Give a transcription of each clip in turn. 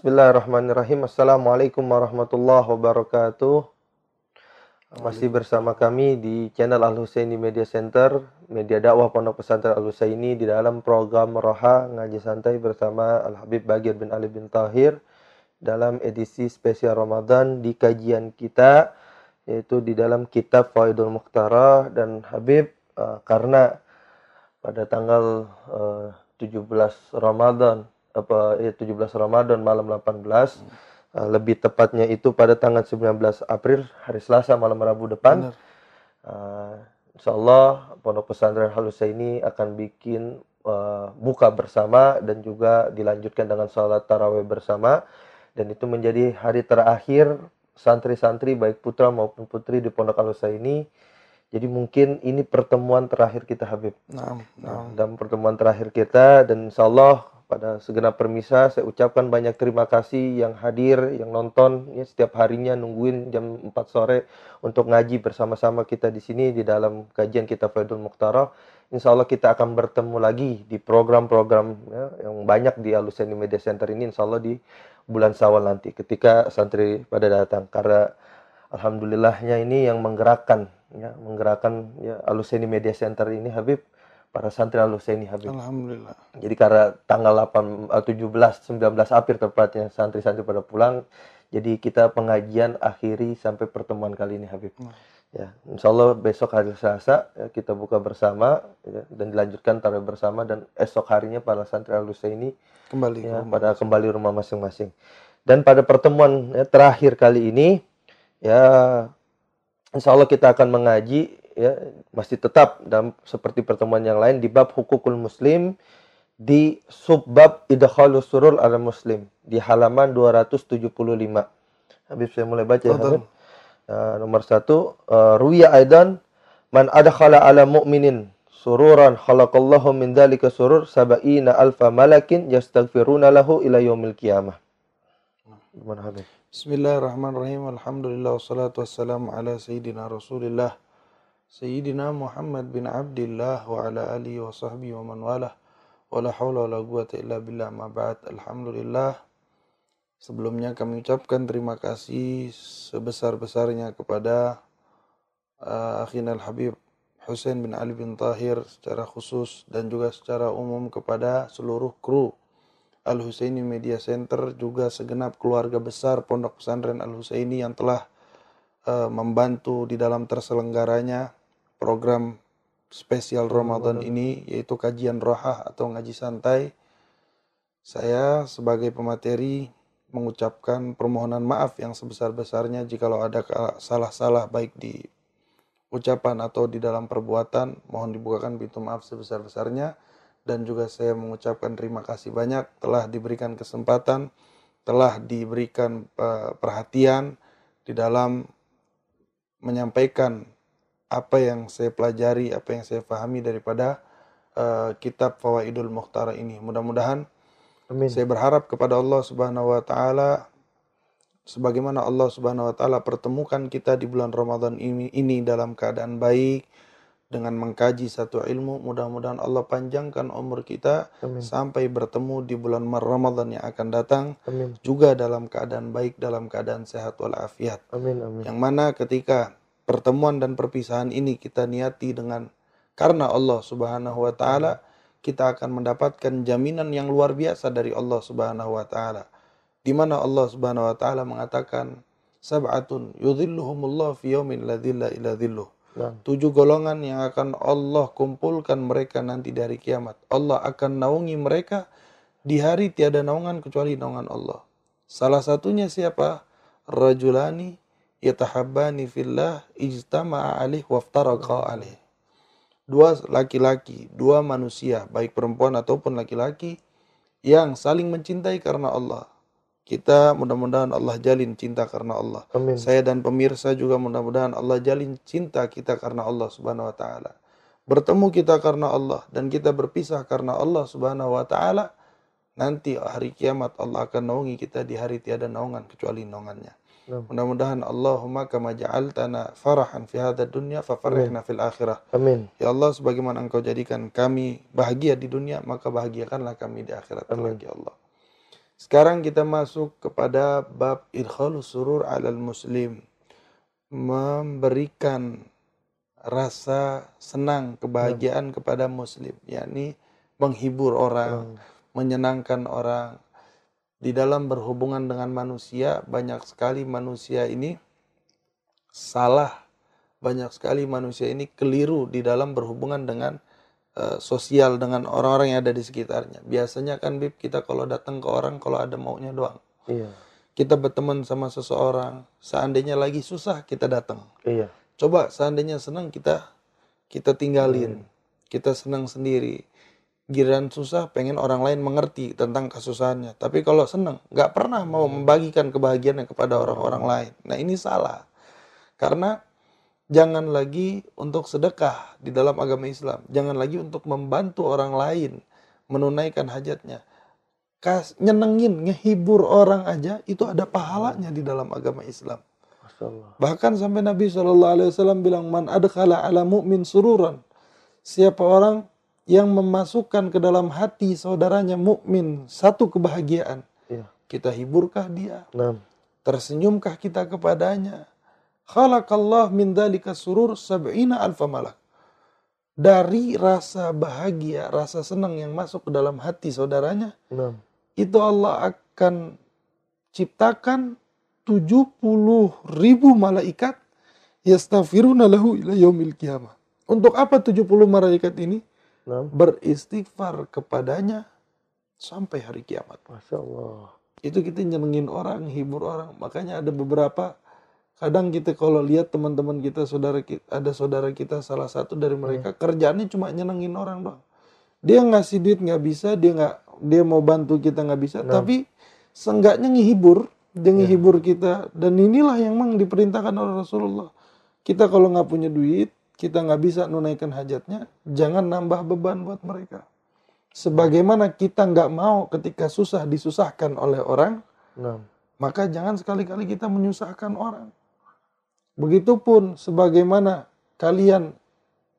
Bismillahirrahmanirrahim. Assalamualaikum warahmatullahi wabarakatuh. Masih bersama kami di channel Al Husaini Media Center, media dakwah Pondok Pesantren Al Husaini di dalam program Roha Ngaji Santai bersama Al Habib Bagir bin Ali bin Tahir dalam edisi spesial Ramadan di kajian kita yaitu di dalam kitab Faidul Mukhtara dan Habib uh, karena pada tanggal uh, 17 Ramadan apa ya 17 Ramadan malam 18 hmm Uh, lebih tepatnya itu pada tanggal 19 April hari Selasa malam Rabu depan. Uh, Insya Allah Pondok Pesantren Halusa ini akan bikin uh, buka bersama dan juga dilanjutkan dengan sholat taraweh bersama dan itu menjadi hari terakhir santri-santri baik putra maupun putri di Pondok Halusa ini. Jadi mungkin ini pertemuan terakhir kita Habib. Nah, nah. Dan pertemuan terakhir kita dan Insya Allah pada segenap permisa saya ucapkan banyak terima kasih yang hadir, yang nonton ya setiap harinya nungguin jam 4 sore untuk ngaji bersama-sama kita di sini di dalam kajian kita Faidul Mukhtarah. Insya Allah kita akan bertemu lagi di program-program ya, yang banyak di Aluseni Media Center ini Insya Allah di bulan Sawal nanti ketika santri pada datang karena alhamdulillahnya ini yang menggerakkan ya menggerakkan ya Aluseni Media Center ini Habib para santri al Husaini Habib. Alhamdulillah. Jadi karena tanggal 8 17 19 April tepatnya santri-santri pada pulang, jadi kita pengajian akhiri sampai pertemuan kali ini Habib. Hmm. Ya, insya Allah besok hari Selasa ya, kita buka bersama ya, dan dilanjutkan tarawih bersama dan esok harinya para santri al Husaini kembali ya, pada kembali rumah masing-masing. Dan pada pertemuan ya, terakhir kali ini ya insya Allah kita akan mengaji ya masih tetap dalam seperti pertemuan yang lain di bab hukukul muslim di subbab idkhalus surur ala muslim di halaman 275. Habib saya mulai baca ya Habib. Uh, nomor satu, uh, ruya aidan man adkhala ala mu'minin sururan khalaqallahu min dalika surur sab'ina alfa malakin yastaghfiruna lahu ila yaumil qiyamah. Gimana Habib? Bismillahirrahmanirrahim. Alhamdulillah wassalatu wassalamu ala sayyidina Rasulillah Sayyidina Muhammad bin Abdullah wa ala alihi wa sahbihi wa man walah. Wa la hawla wa la quwata illa billah. Ma ba'd. Alhamdulillah. Sebelumnya kami ucapkan terima kasih sebesar-besarnya kepada uh, Akhin Al-Habib Hussein bin Ali bin Tahir secara khusus dan juga secara umum kepada seluruh kru Al-Husaini Media Center juga segenap keluarga besar Pondok Pesantren Al-Husaini yang telah uh, membantu di dalam terselenggaranya program spesial Ramadan ini yaitu kajian rohah atau ngaji santai. Saya sebagai pemateri mengucapkan permohonan maaf yang sebesar-besarnya jikalau ada salah-salah baik di ucapan atau di dalam perbuatan. Mohon dibukakan pintu maaf sebesar-besarnya dan juga saya mengucapkan terima kasih banyak telah diberikan kesempatan, telah diberikan eh, perhatian di dalam menyampaikan apa yang saya pelajari, apa yang saya pahami daripada uh, kitab Fawaidul Mukhtar ini. Mudah-mudahan saya berharap kepada Allah Subhanahu wa taala sebagaimana Allah Subhanahu wa taala pertemukan kita di bulan Ramadan ini ini dalam keadaan baik dengan mengkaji satu ilmu mudah-mudahan Allah panjangkan umur kita Amin. sampai bertemu di bulan Ramadan yang akan datang Amin. juga dalam keadaan baik dalam keadaan sehat walafiat. Amin amin. Yang mana ketika pertemuan dan perpisahan ini kita niati dengan karena Allah Subhanahu wa taala kita akan mendapatkan jaminan yang luar biasa dari Allah Subhanahu wa taala di mana Allah Subhanahu wa taala mengatakan sab'atun yudhilluhumullah fi yaumin la dhilla illa dhilluh. Tujuh golongan yang akan Allah kumpulkan mereka nanti dari kiamat. Allah akan naungi mereka di hari tiada naungan kecuali naungan Allah. Salah satunya siapa? Rajulani yatahabbani fillah ijtama'a alih waftaraqa alih. Dua laki-laki, dua manusia, baik perempuan ataupun laki-laki yang saling mencintai karena Allah. Kita mudah-mudahan Allah jalin cinta karena Allah. Amin. Saya dan pemirsa juga mudah-mudahan Allah jalin cinta kita karena Allah Subhanahu wa taala. Bertemu kita karena Allah dan kita berpisah karena Allah Subhanahu wa taala. Nanti hari kiamat Allah akan naungi kita di hari tiada naungan kecuali naungannya. Mudah-mudahan Allahumma kama ja'altana farahan fi hadha dunya fafarrihna fil akhirah. Amin. Ya Allah sebagaimana Engkau jadikan kami bahagia di dunia, maka bahagiakanlah kami di akhirat Amin. ya Allah. Sekarang kita masuk kepada bab idkhalus surur alal muslim. Memberikan rasa senang, kebahagiaan kepada muslim, yakni menghibur orang, menyenangkan orang. Di dalam berhubungan dengan manusia, banyak sekali manusia ini salah, banyak sekali manusia ini keliru di dalam berhubungan dengan uh, sosial dengan orang-orang yang ada di sekitarnya. Biasanya kan Bib kita kalau datang ke orang kalau ada maunya doang. Iya. Kita berteman sama seseorang, seandainya lagi susah kita datang. Iya. Coba seandainya senang kita kita tinggalin. Hmm. Kita senang sendiri giliran susah pengen orang lain mengerti tentang kesusahannya. Tapi kalau senang, nggak pernah mau membagikan kebahagiaannya kepada orang-orang lain. Nah ini salah. Karena jangan lagi untuk sedekah di dalam agama Islam. Jangan lagi untuk membantu orang lain menunaikan hajatnya. Kas, nyenengin, ngehibur orang aja itu ada pahalanya di dalam agama Islam. Bahkan sampai Nabi SAW bilang man adkhala ala mu'min sururan. Siapa orang yang memasukkan ke dalam hati saudaranya mukmin satu kebahagiaan. Ya. Kita hiburkah dia? Nah. Tersenyumkah kita kepadanya? Khalaqallah min dalika surur sab'ina alfa malak. Dari rasa bahagia, rasa senang yang masuk ke dalam hati saudaranya, nah. itu Allah akan ciptakan 70 ribu malaikat yastaghfiruna lahu ila yaumil qiyamah. Untuk apa 70 malaikat ini? Nah. beristighfar kepadanya sampai hari kiamat. Masya Allah. Itu kita nyenengin orang, hibur orang. Makanya ada beberapa kadang kita kalau lihat teman-teman kita saudara kita ada saudara kita salah satu dari mereka hmm. kerjaannya cuma nyenengin orang doang dia ngasih duit nggak bisa dia nggak dia mau bantu kita nggak bisa nah. tapi seenggaknya ngehibur dia ya. ngehibur kita dan inilah yang memang diperintahkan oleh Rasulullah kita kalau nggak punya duit kita nggak bisa menunaikan hajatnya, jangan nambah beban buat mereka. Sebagaimana kita nggak mau ketika susah disusahkan oleh orang, nah. maka jangan sekali-kali kita menyusahkan orang. Begitupun sebagaimana kalian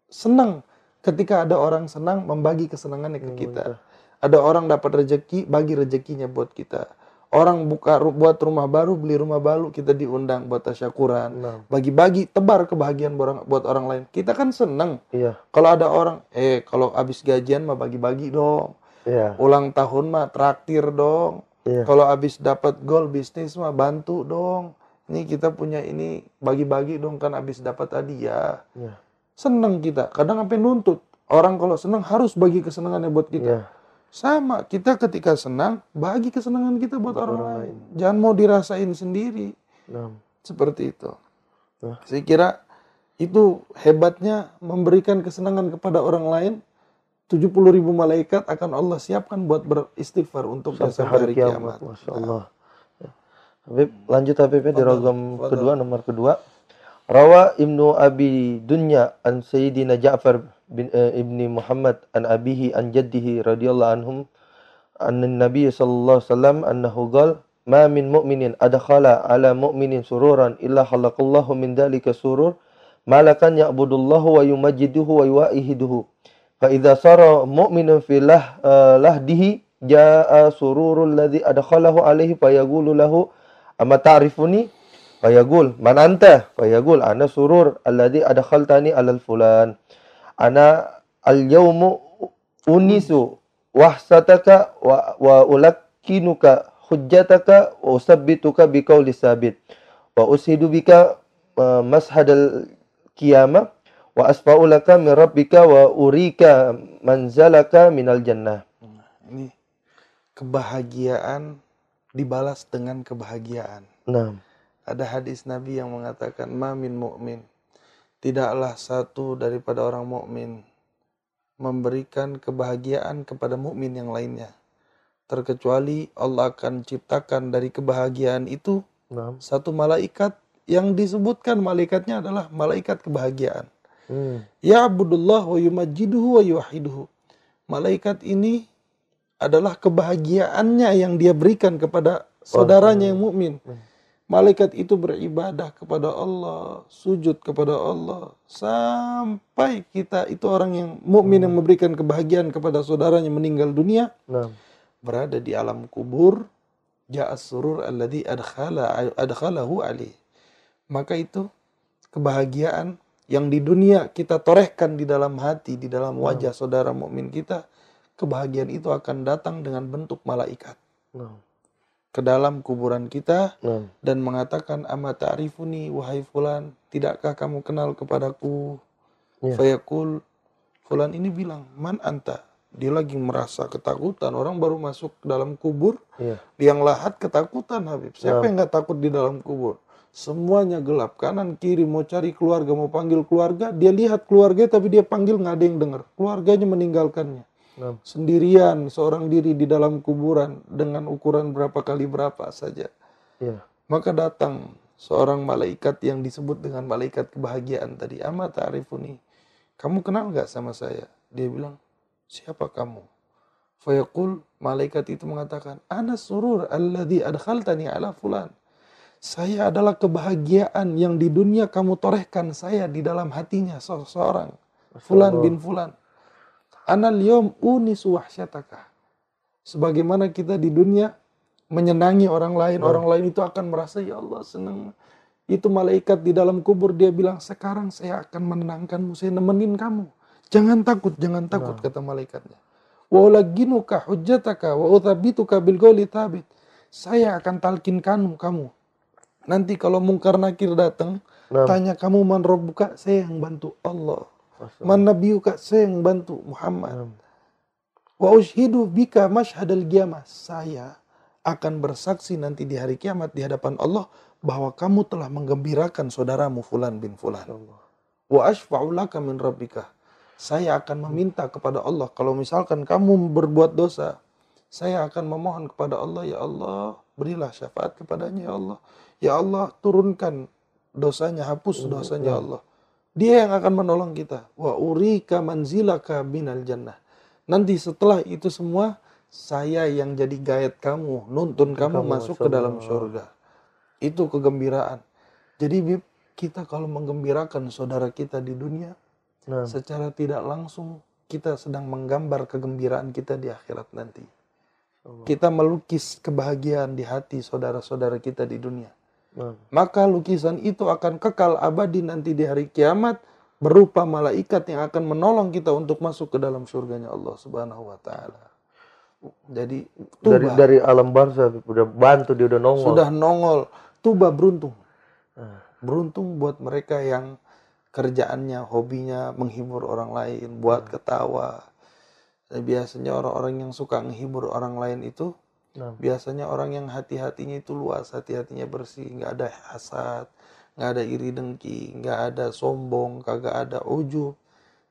senang ketika ada orang senang membagi kesenangannya ke kita. Ada orang dapat rezeki, bagi rezekinya buat kita orang buka buat rumah baru beli rumah baru kita diundang buat tasyakuran. Nah. bagi-bagi tebar kebahagiaan buat, buat orang lain. Kita kan seneng. Iya. kalau ada orang eh kalau habis gajian mah bagi-bagi dong. Iya. ulang tahun mah traktir dong. Iya. kalau habis dapat gol bisnis mah bantu dong. Ini kita punya ini bagi-bagi dong kan habis dapat hadiah. Iya. seneng kita. Kadang sampai nuntut. Orang kalau seneng harus bagi kesenangannya buat kita. Iya sama, kita ketika senang, bagi kesenangan kita buat orang, orang lain. Jangan mau dirasain sendiri. Nah. Seperti itu. Nah. Saya kira itu hebatnya memberikan kesenangan kepada orang lain. 70 ribu malaikat akan Allah siapkan buat beristighfar untuk sampai hari kiamat. Masya Allah. Nah. Habib, lanjut Habib di rogam kedua, nomor kedua. Rawa Ibnu Abi Dunya an Sayyidina Ja'far bin uh, ibni Muhammad an abihi an jaddihi radhiyallahu anhum anna nabiy sallallahu alaihi wasallam annahu qala ma min mu'minin adkhala ala mu'minin sururan illa khalaqallahu min dhalika surur malakan ya'budullahu wa yumajjiduhu wa yuwahiduhu fa idza sara mu'minun fi lah, uh, lahdihi jaa sururul ladzi adkhalahu alaihi fa yaqulu lahu amma ta'rifuni? Fa yaqul man anta? Fa yaqul ana surur alladzi adkhaltani alal fulan ana al-yawmu unisu wahsataka wa, wa ulakkinuka hujjataka wa usabbituka biqauli sabit wa ushidu bika uh, mashadal qiyamah wa asfa'u laka min rabbika wa urika manzalaka minal jannah. Ini kebahagiaan dibalas dengan kebahagiaan. Nah. Ada hadis Nabi yang mengatakan ma min mu'min tidaklah satu daripada orang mukmin memberikan kebahagiaan kepada mukmin yang lainnya terkecuali Allah akan ciptakan dari kebahagiaan itu nah. satu malaikat yang disebutkan malaikatnya adalah malaikat kebahagiaan. Hmm. Ya Abdullah wa yumajiduhu wa yuwahiduhu. Malaikat ini adalah kebahagiaannya yang dia berikan kepada saudaranya yang mukmin. Hmm malaikat itu beribadah kepada Allah, sujud kepada Allah sampai kita itu orang yang mukmin hmm. yang memberikan kebahagiaan kepada saudaranya meninggal dunia nah. berada di alam kubur ja'a surur alladhi adkhala adkhalahu alaih. Maka itu kebahagiaan yang di dunia kita torehkan di dalam hati, di dalam nah. wajah saudara mukmin kita, kebahagiaan itu akan datang dengan bentuk malaikat. Nah. Ke dalam kuburan kita nah. dan mengatakan ama ta'rifuni wahai fulan, tidakkah kamu kenal kepadaku? Yeah. Fayaqul fulan ini bilang, "Man anta?" Dia lagi merasa ketakutan. Orang baru masuk ke dalam kubur, yeah. yang lahat ketakutan Habib. Siapa yang nggak takut di dalam kubur? semuanya gelap kanan kiri mau cari keluarga mau panggil keluarga dia lihat keluarga tapi dia panggil nggak ada yang dengar keluarganya meninggalkannya nah. sendirian seorang diri di dalam kuburan dengan ukuran berapa kali berapa saja ya. maka datang seorang malaikat yang disebut dengan malaikat kebahagiaan tadi amat arifuni kamu kenal nggak sama saya dia bilang siapa kamu Fayaqul malaikat itu mengatakan ana surur alladhi adkhaltani ala fulan saya adalah kebahagiaan yang di dunia kamu torehkan saya di dalam hatinya seseorang. Fulan bin Fulan. Anal yom unisu wahsyataka. Sebagaimana kita di dunia menyenangi orang lain, orang lain itu akan merasa ya Allah senang. Itu malaikat di dalam kubur dia bilang sekarang saya akan menenangkanmu, saya nemenin kamu. Jangan takut, jangan takut nah. kata malaikatnya. Wa ulaginuka hujjataka wa uthabituka bil tabit. Saya akan talkinkanmu kamu Nanti kalau mungkar nakir datang, nah. tanya kamu man buka saya yang bantu Allah. Man nabiyuka, saya yang bantu Muhammad. Wa ushidu bika masyhadal qiyamah. Saya akan bersaksi nanti di hari kiamat di hadapan Allah bahwa kamu telah menggembirakan saudaramu fulan bin fulan. Wa ashfa'u laka min rabbika. Saya akan meminta kepada Allah kalau misalkan kamu berbuat dosa, saya akan memohon kepada Allah ya Allah, berilah syafaat kepadanya ya Allah Ya Allah, turunkan dosanya, hapus dosanya ya Allah. Dia yang akan menolong kita. Wa urika manzilaka binal jannah. Nanti setelah itu semua, saya yang jadi gayet kamu, nuntun kamu, kamu masuk ke dalam surga. Itu kegembiraan. Jadi Bib, kita kalau menggembirakan saudara kita di dunia, nah. secara tidak langsung kita sedang menggambar kegembiraan kita di akhirat nanti. Kita melukis kebahagiaan di hati saudara-saudara kita di dunia. Hmm. Maka lukisan itu akan kekal abadi nanti di hari kiamat berupa malaikat yang akan menolong kita untuk masuk ke dalam surganya Allah Subhanahu wa taala. Jadi tuba. dari dari alam barzah udah bantu dia udah nongol. Sudah nongol. Tuba beruntung. Hmm. Beruntung buat mereka yang kerjaannya, hobinya menghibur orang lain, buat hmm. ketawa. biasanya orang-orang yang suka menghibur orang lain itu Nah. Biasanya orang yang hati-hatinya itu luas, hati-hatinya bersih, nggak ada hasad, nggak ada iri dengki, nggak ada sombong, kagak ada ujub.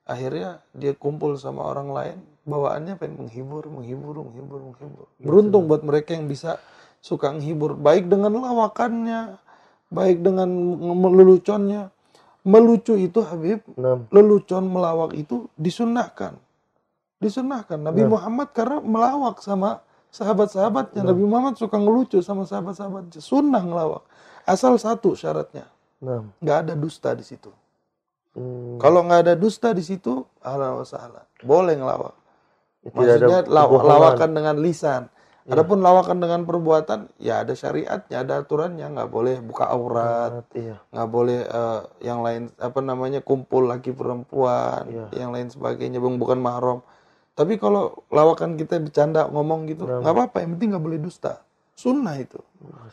Akhirnya dia kumpul sama orang lain, bawaannya pengen menghibur, menghibur, menghibur, menghibur. Iya, Beruntung buat mereka yang bisa suka menghibur, baik dengan lawakannya, baik dengan leluconnya. Melucu itu Habib, nah. lelucon melawak itu disunahkan. Disunahkan. Nabi nah. Muhammad karena melawak sama sahabat-sahabatnya. Nah. Nabi Muhammad suka ngelucu sama sahabat-sahabatnya. Sunnah ngelawak. Asal satu syaratnya. Nah. Nggak ada dusta di situ. Hmm. Kalau nggak ada dusta di situ, ahlan salah. Boleh ngelawak. Tidak Maksudnya law lawakan dengan lisan. Ya. Adapun lawakan dengan perbuatan, ya ada syariatnya, ada aturannya, nggak boleh buka aurat, nggak boleh uh, yang lain apa namanya kumpul laki perempuan, iya. yang lain sebagainya, bukan mahram. Tapi kalau lawakan kita bercanda ngomong gitu, nggak apa-apa. Yang penting nggak boleh dusta. Sunnah itu.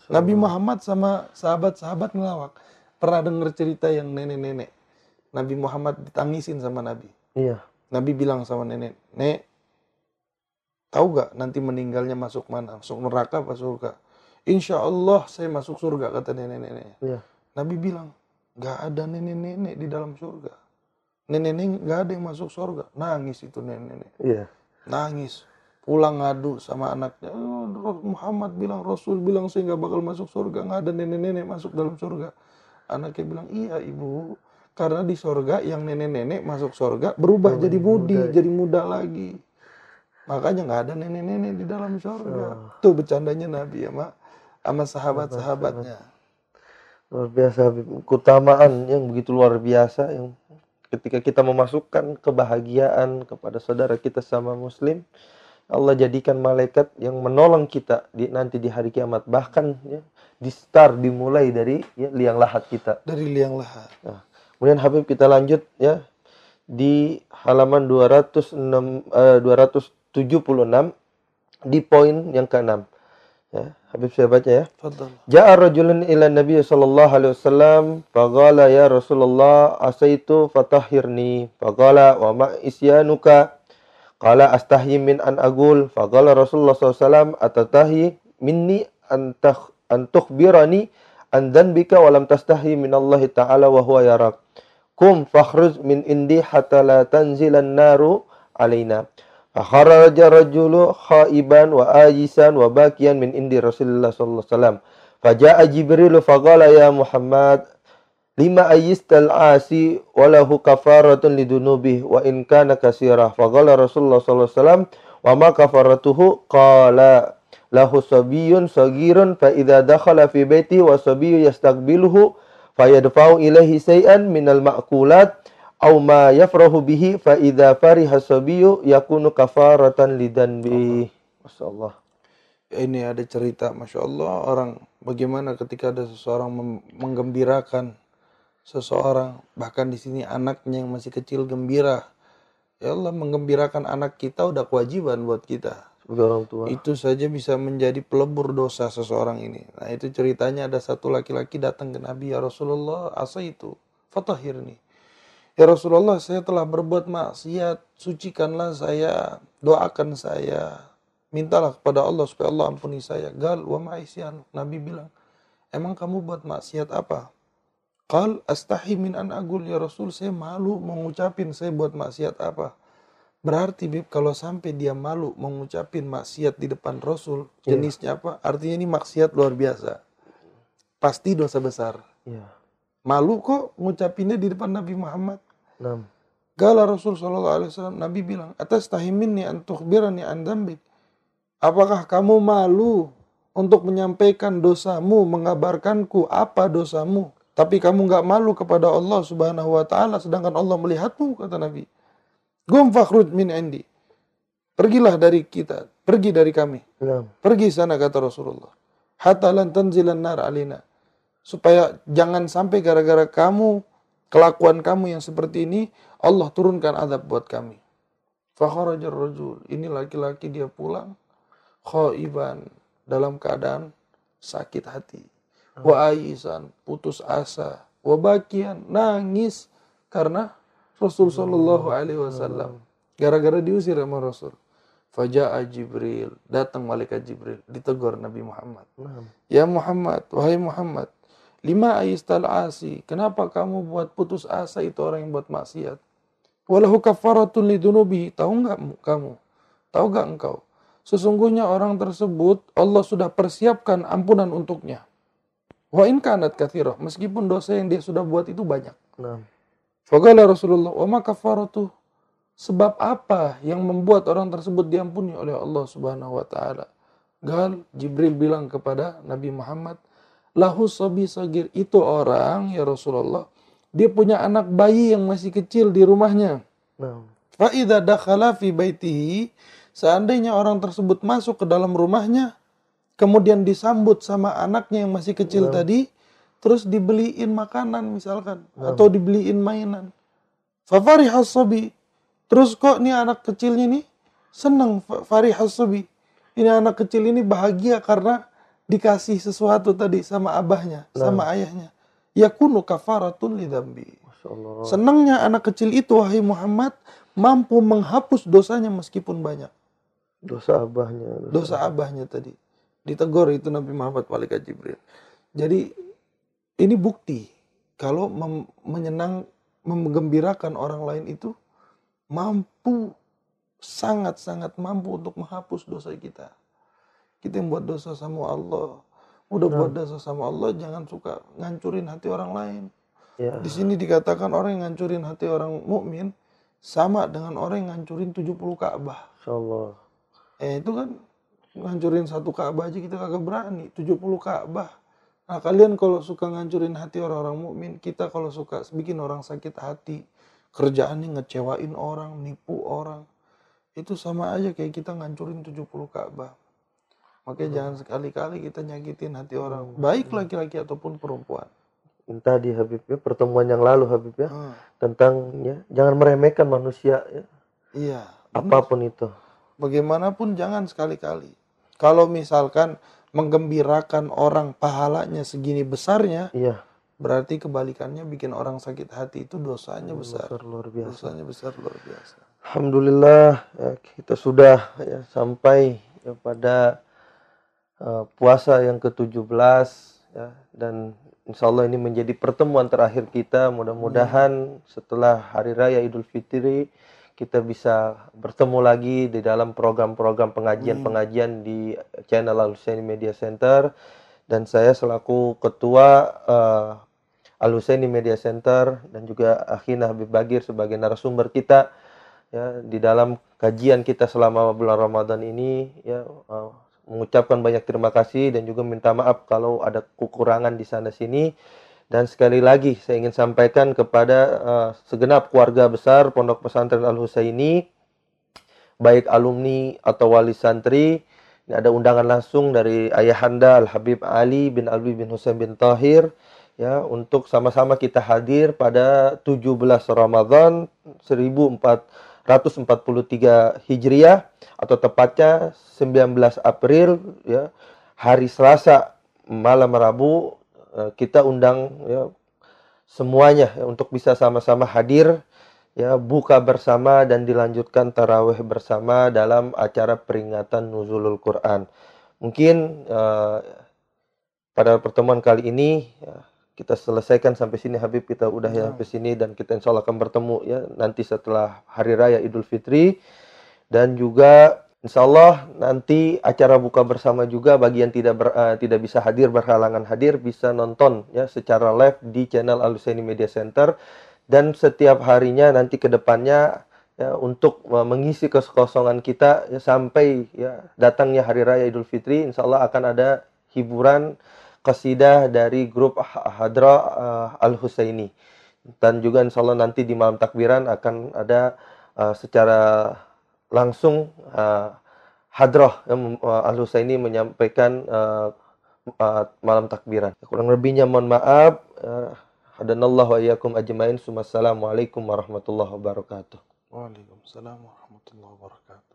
Nabi Muhammad sama sahabat-sahabat ngelawak. Pernah dengar cerita yang nenek-nenek. Nabi Muhammad ditangisin sama Nabi. Iya. Nabi bilang sama nenek, Nek, tahu gak nanti meninggalnya masuk mana? Masuk neraka apa surga? Insya Allah saya masuk surga, kata nenek-nenek. Iya. Nabi bilang, gak ada nenek-nenek di dalam surga nenek-nenek nggak ada yang masuk surga. Nangis itu nenek-nenek. Iya. Nangis. Pulang ngadu sama anaknya. Oh, Muhammad bilang Rasul bilang saya nggak bakal masuk surga. Nggak ada nenek-nenek masuk dalam surga. Anaknya bilang iya ibu. Karena di surga yang nenek-nenek masuk surga berubah oh, jadi budi muda. jadi muda lagi. Makanya nggak ada nenek-nenek di dalam surga. Oh. tuh bercandanya Nabi ya mak. Sama sahabat-sahabatnya. Luar biasa keutamaan yang begitu luar biasa yang ketika kita memasukkan kebahagiaan kepada saudara kita sama muslim Allah jadikan malaikat yang menolong kita di nanti di hari kiamat bahkan ya, di start dimulai dari ya, liang lahat kita. Dari liang lahat. Nah, kemudian Habib kita lanjut ya di halaman 206 uh, 276 di poin yang keenam. Ya, Habib saya baca ya. Ja'a rajulun ila Nabi sallallahu alaihi wasallam faqala ya Rasulullah asaitu fatahhirni? Faqala wa ma isyanuka? Qala astahyi min an agul faqala Rasulullah sallallahu alaihi wasallam atatahi minni an takh an tukhbirani an dhanbika wa lam tastahi min Allah taala wa huwa yarak. Kum fakhruj min indi hatta la tanzilan naru alaina Fakharaja rajulu khaiban wa ajisan wa bakian min indi Rasulullah sallallahu alaihi wasallam. Faja'a Jibril faqala ya Muhammad lima ayistal asi walahu kafaratun lidunubih wa in kana kasirah. Faqala Rasulullah sallallahu alaihi wasallam wa ma kafaratuhu qala lahu sabiyun sagirun fa idza dakhala fi baiti wa sabiyun yastaqbiluhu fayadfa'u ilaihi shay'an minal ma'kulat au ma yafrahu bihi fa idza fariha sabiyu yakunu kafaratan lidanbi. Masyaallah. Ya, ini ada cerita, masya Allah orang bagaimana ketika ada seseorang menggembirakan seseorang, bahkan di sini anaknya yang masih kecil gembira. Ya Allah menggembirakan anak kita udah kewajiban buat kita. orang tua. Itu saja bisa menjadi pelebur dosa seseorang ini. Nah itu ceritanya ada satu laki-laki datang ke Nabi ya Rasulullah asa itu fatahir nih Ya Rasulullah, saya telah berbuat maksiat, sucikanlah saya, doakan saya, mintalah kepada Allah supaya Allah ampuni saya. Gal wa ma'isyan. Nabi bilang, emang kamu buat maksiat apa? Qal astahi min an agul ya Rasul, saya malu mengucapin saya buat maksiat apa. Berarti Bib, kalau sampai dia malu mengucapin maksiat di depan Rasul, iya. jenisnya apa? Artinya ini maksiat luar biasa. Pasti dosa besar. Yeah. Malu kok ngucapinnya di depan Nabi Muhammad. Nah. Gala Rasul Shallallahu Alaihi Wasallam Nabi bilang atas tahimin nih antuk birani andambik. Apakah kamu malu untuk menyampaikan dosamu, mengabarkanku apa dosamu? Tapi kamu nggak malu kepada Allah Subhanahu Wa Taala, sedangkan Allah melihatmu kata Nabi. Gum fakhruj min indi. Pergilah dari kita, pergi dari kami. Nah. Pergi sana kata Rasulullah. Hatta lan tanzilan nar alina. Supaya jangan sampai gara-gara kamu kelakuan kamu yang seperti ini, Allah turunkan adab buat kami. Fakharajar rajul. Ini laki-laki dia pulang. Khaiban. Dalam keadaan sakit hati. Wa aisan. Putus asa. Wa bakian. Nangis. Karena Rasul Sallallahu Alaihi Wasallam. Gara-gara diusir sama Rasul. Faja'a Jibril. Datang malaikat Jibril. Ditegur Nabi Muhammad. Ya Muhammad. Wahai Muhammad. Lima ayistal asi. Kenapa kamu buat putus asa itu orang yang buat maksiat? Walahu kafaratun lidunubi. Tahu nggak kamu? Tahu nggak engkau? Sesungguhnya orang tersebut Allah sudah persiapkan ampunan untuknya. Wa in kanat kathirah. Meskipun dosa yang dia sudah buat itu banyak. Nah. Fagala Rasulullah. Wa ma kafaratu. Sebab apa yang membuat orang tersebut diampuni oleh Allah subhanahu wa ta'ala? Gal Jibril bilang kepada Nabi Muhammad, lahu sabi sagir itu orang ya Rasulullah dia punya anak bayi yang masih kecil di rumahnya. Nah. Fa'idha dakhala fi baitihi seandainya orang tersebut masuk ke dalam rumahnya kemudian disambut sama anaknya yang masih kecil nah. tadi terus dibeliin makanan misalkan nah. atau dibeliin mainan. Fafarihas sabi terus kok nih anak kecilnya nih senang farihas sabi. Ini anak kecil ini bahagia karena dikasih sesuatu tadi sama abahnya, nah. sama ayahnya. Yakunu kafaratun lidambi. Senangnya anak kecil itu wahai Muhammad mampu menghapus dosanya meskipun banyak. Dosa abahnya. Dosa, dosa abahnya tadi. Ditegur itu Nabi Muhammad malaikat Jibril. Jadi ini bukti kalau menyenang menggembirakan orang lain itu mampu sangat-sangat mampu untuk menghapus dosa kita. Kita yang buat dosa sama Allah. Udah buat nah. dosa sama Allah, jangan suka ngancurin hati orang lain. Ya. Di sini dikatakan orang yang ngancurin hati orang mukmin sama dengan orang yang ngancurin 70 Ka'bah. Insyaallah. Eh itu kan ngancurin satu Ka'bah aja kita kagak berani, 70 Ka'bah. Nah, kalian kalau suka ngancurin hati orang-orang mukmin, kita kalau suka bikin orang sakit hati, kerjaannya ngecewain orang, nipu orang. itu sama aja kayak kita ngancurin 70 Ka'bah. Makanya hmm. jangan sekali-kali kita nyakitin hati orang, hmm. baik laki-laki ataupun perempuan. Tadi Habib ya pertemuan yang lalu Habib ya hmm. tentang ya jangan meremehkan manusia ya. Iya. Apa pun itu. Bagaimanapun jangan sekali-kali. Kalau misalkan menggembirakan orang pahalanya segini besarnya, iya. berarti kebalikannya bikin orang sakit hati itu dosanya hmm, besar. besar luar biasa. Dosanya besar luar biasa. Alhamdulillah ya, kita sudah ya, sampai ya, pada uh, puasa yang ke-17 ya. Dan insya Allah ini menjadi pertemuan terakhir kita. Mudah-mudahan setelah hari raya Idul Fitri kita bisa bertemu lagi di dalam program-program pengajian-pengajian di channel Al Husaini Media Center. Dan saya selaku ketua uh, Al Husaini Media Center dan juga Akhina Habib Bagir sebagai narasumber kita ya di dalam kajian kita selama bulan Ramadan ini ya uh, mengucapkan banyak terima kasih dan juga minta maaf kalau ada kekurangan di sana sini. Dan sekali lagi saya ingin sampaikan kepada uh, segenap keluarga besar Pondok Pesantren Al Husaini, baik alumni atau wali santri, ini ada undangan langsung dari ayahanda Al Habib Ali bin Alwi bin Husain bin Tahir ya untuk sama-sama kita hadir pada 17 Ramadan 1443 Hijriah atau tepatnya 19 April ya hari Selasa malam Rabu Eh, kita undang ya semuanya ya, untuk bisa sama-sama hadir ya buka bersama dan dilanjutkan taraweh bersama dalam acara peringatan nuzulul Quran. Mungkin uh, pada pertemuan kali ini ya, kita selesaikan sampai sini Habib. Kita udah ya sampai sini dan kita insya Allah akan bertemu ya nanti setelah hari raya Idul Fitri. Dan juga Insya Allah nanti acara buka bersama juga bagi yang tidak ber, uh, tidak bisa hadir berhalangan hadir bisa nonton ya secara live di channel Aluseni Media Center. Dan setiap harinya nanti ke depannya ya untuk uh, mengisi kekosongan kita ya, sampai ya datangnya hari raya Idul Fitri Insya Allah akan ada hiburan kasidah dari grup Hadra uh, Al Husaini dan juga Insya Allah nanti di malam takbiran akan ada uh, secara langsung uh, hadrah yang uh, Al Husaini menyampaikan uh, uh, malam takbiran. Kurang lebihnya mohon maaf. Uh, Hadanallahu wa iyyakum ajmain. Wassalamualaikum warahmatullahi wabarakatuh. Waalaikumsalam warahmatullahi wabarakatuh.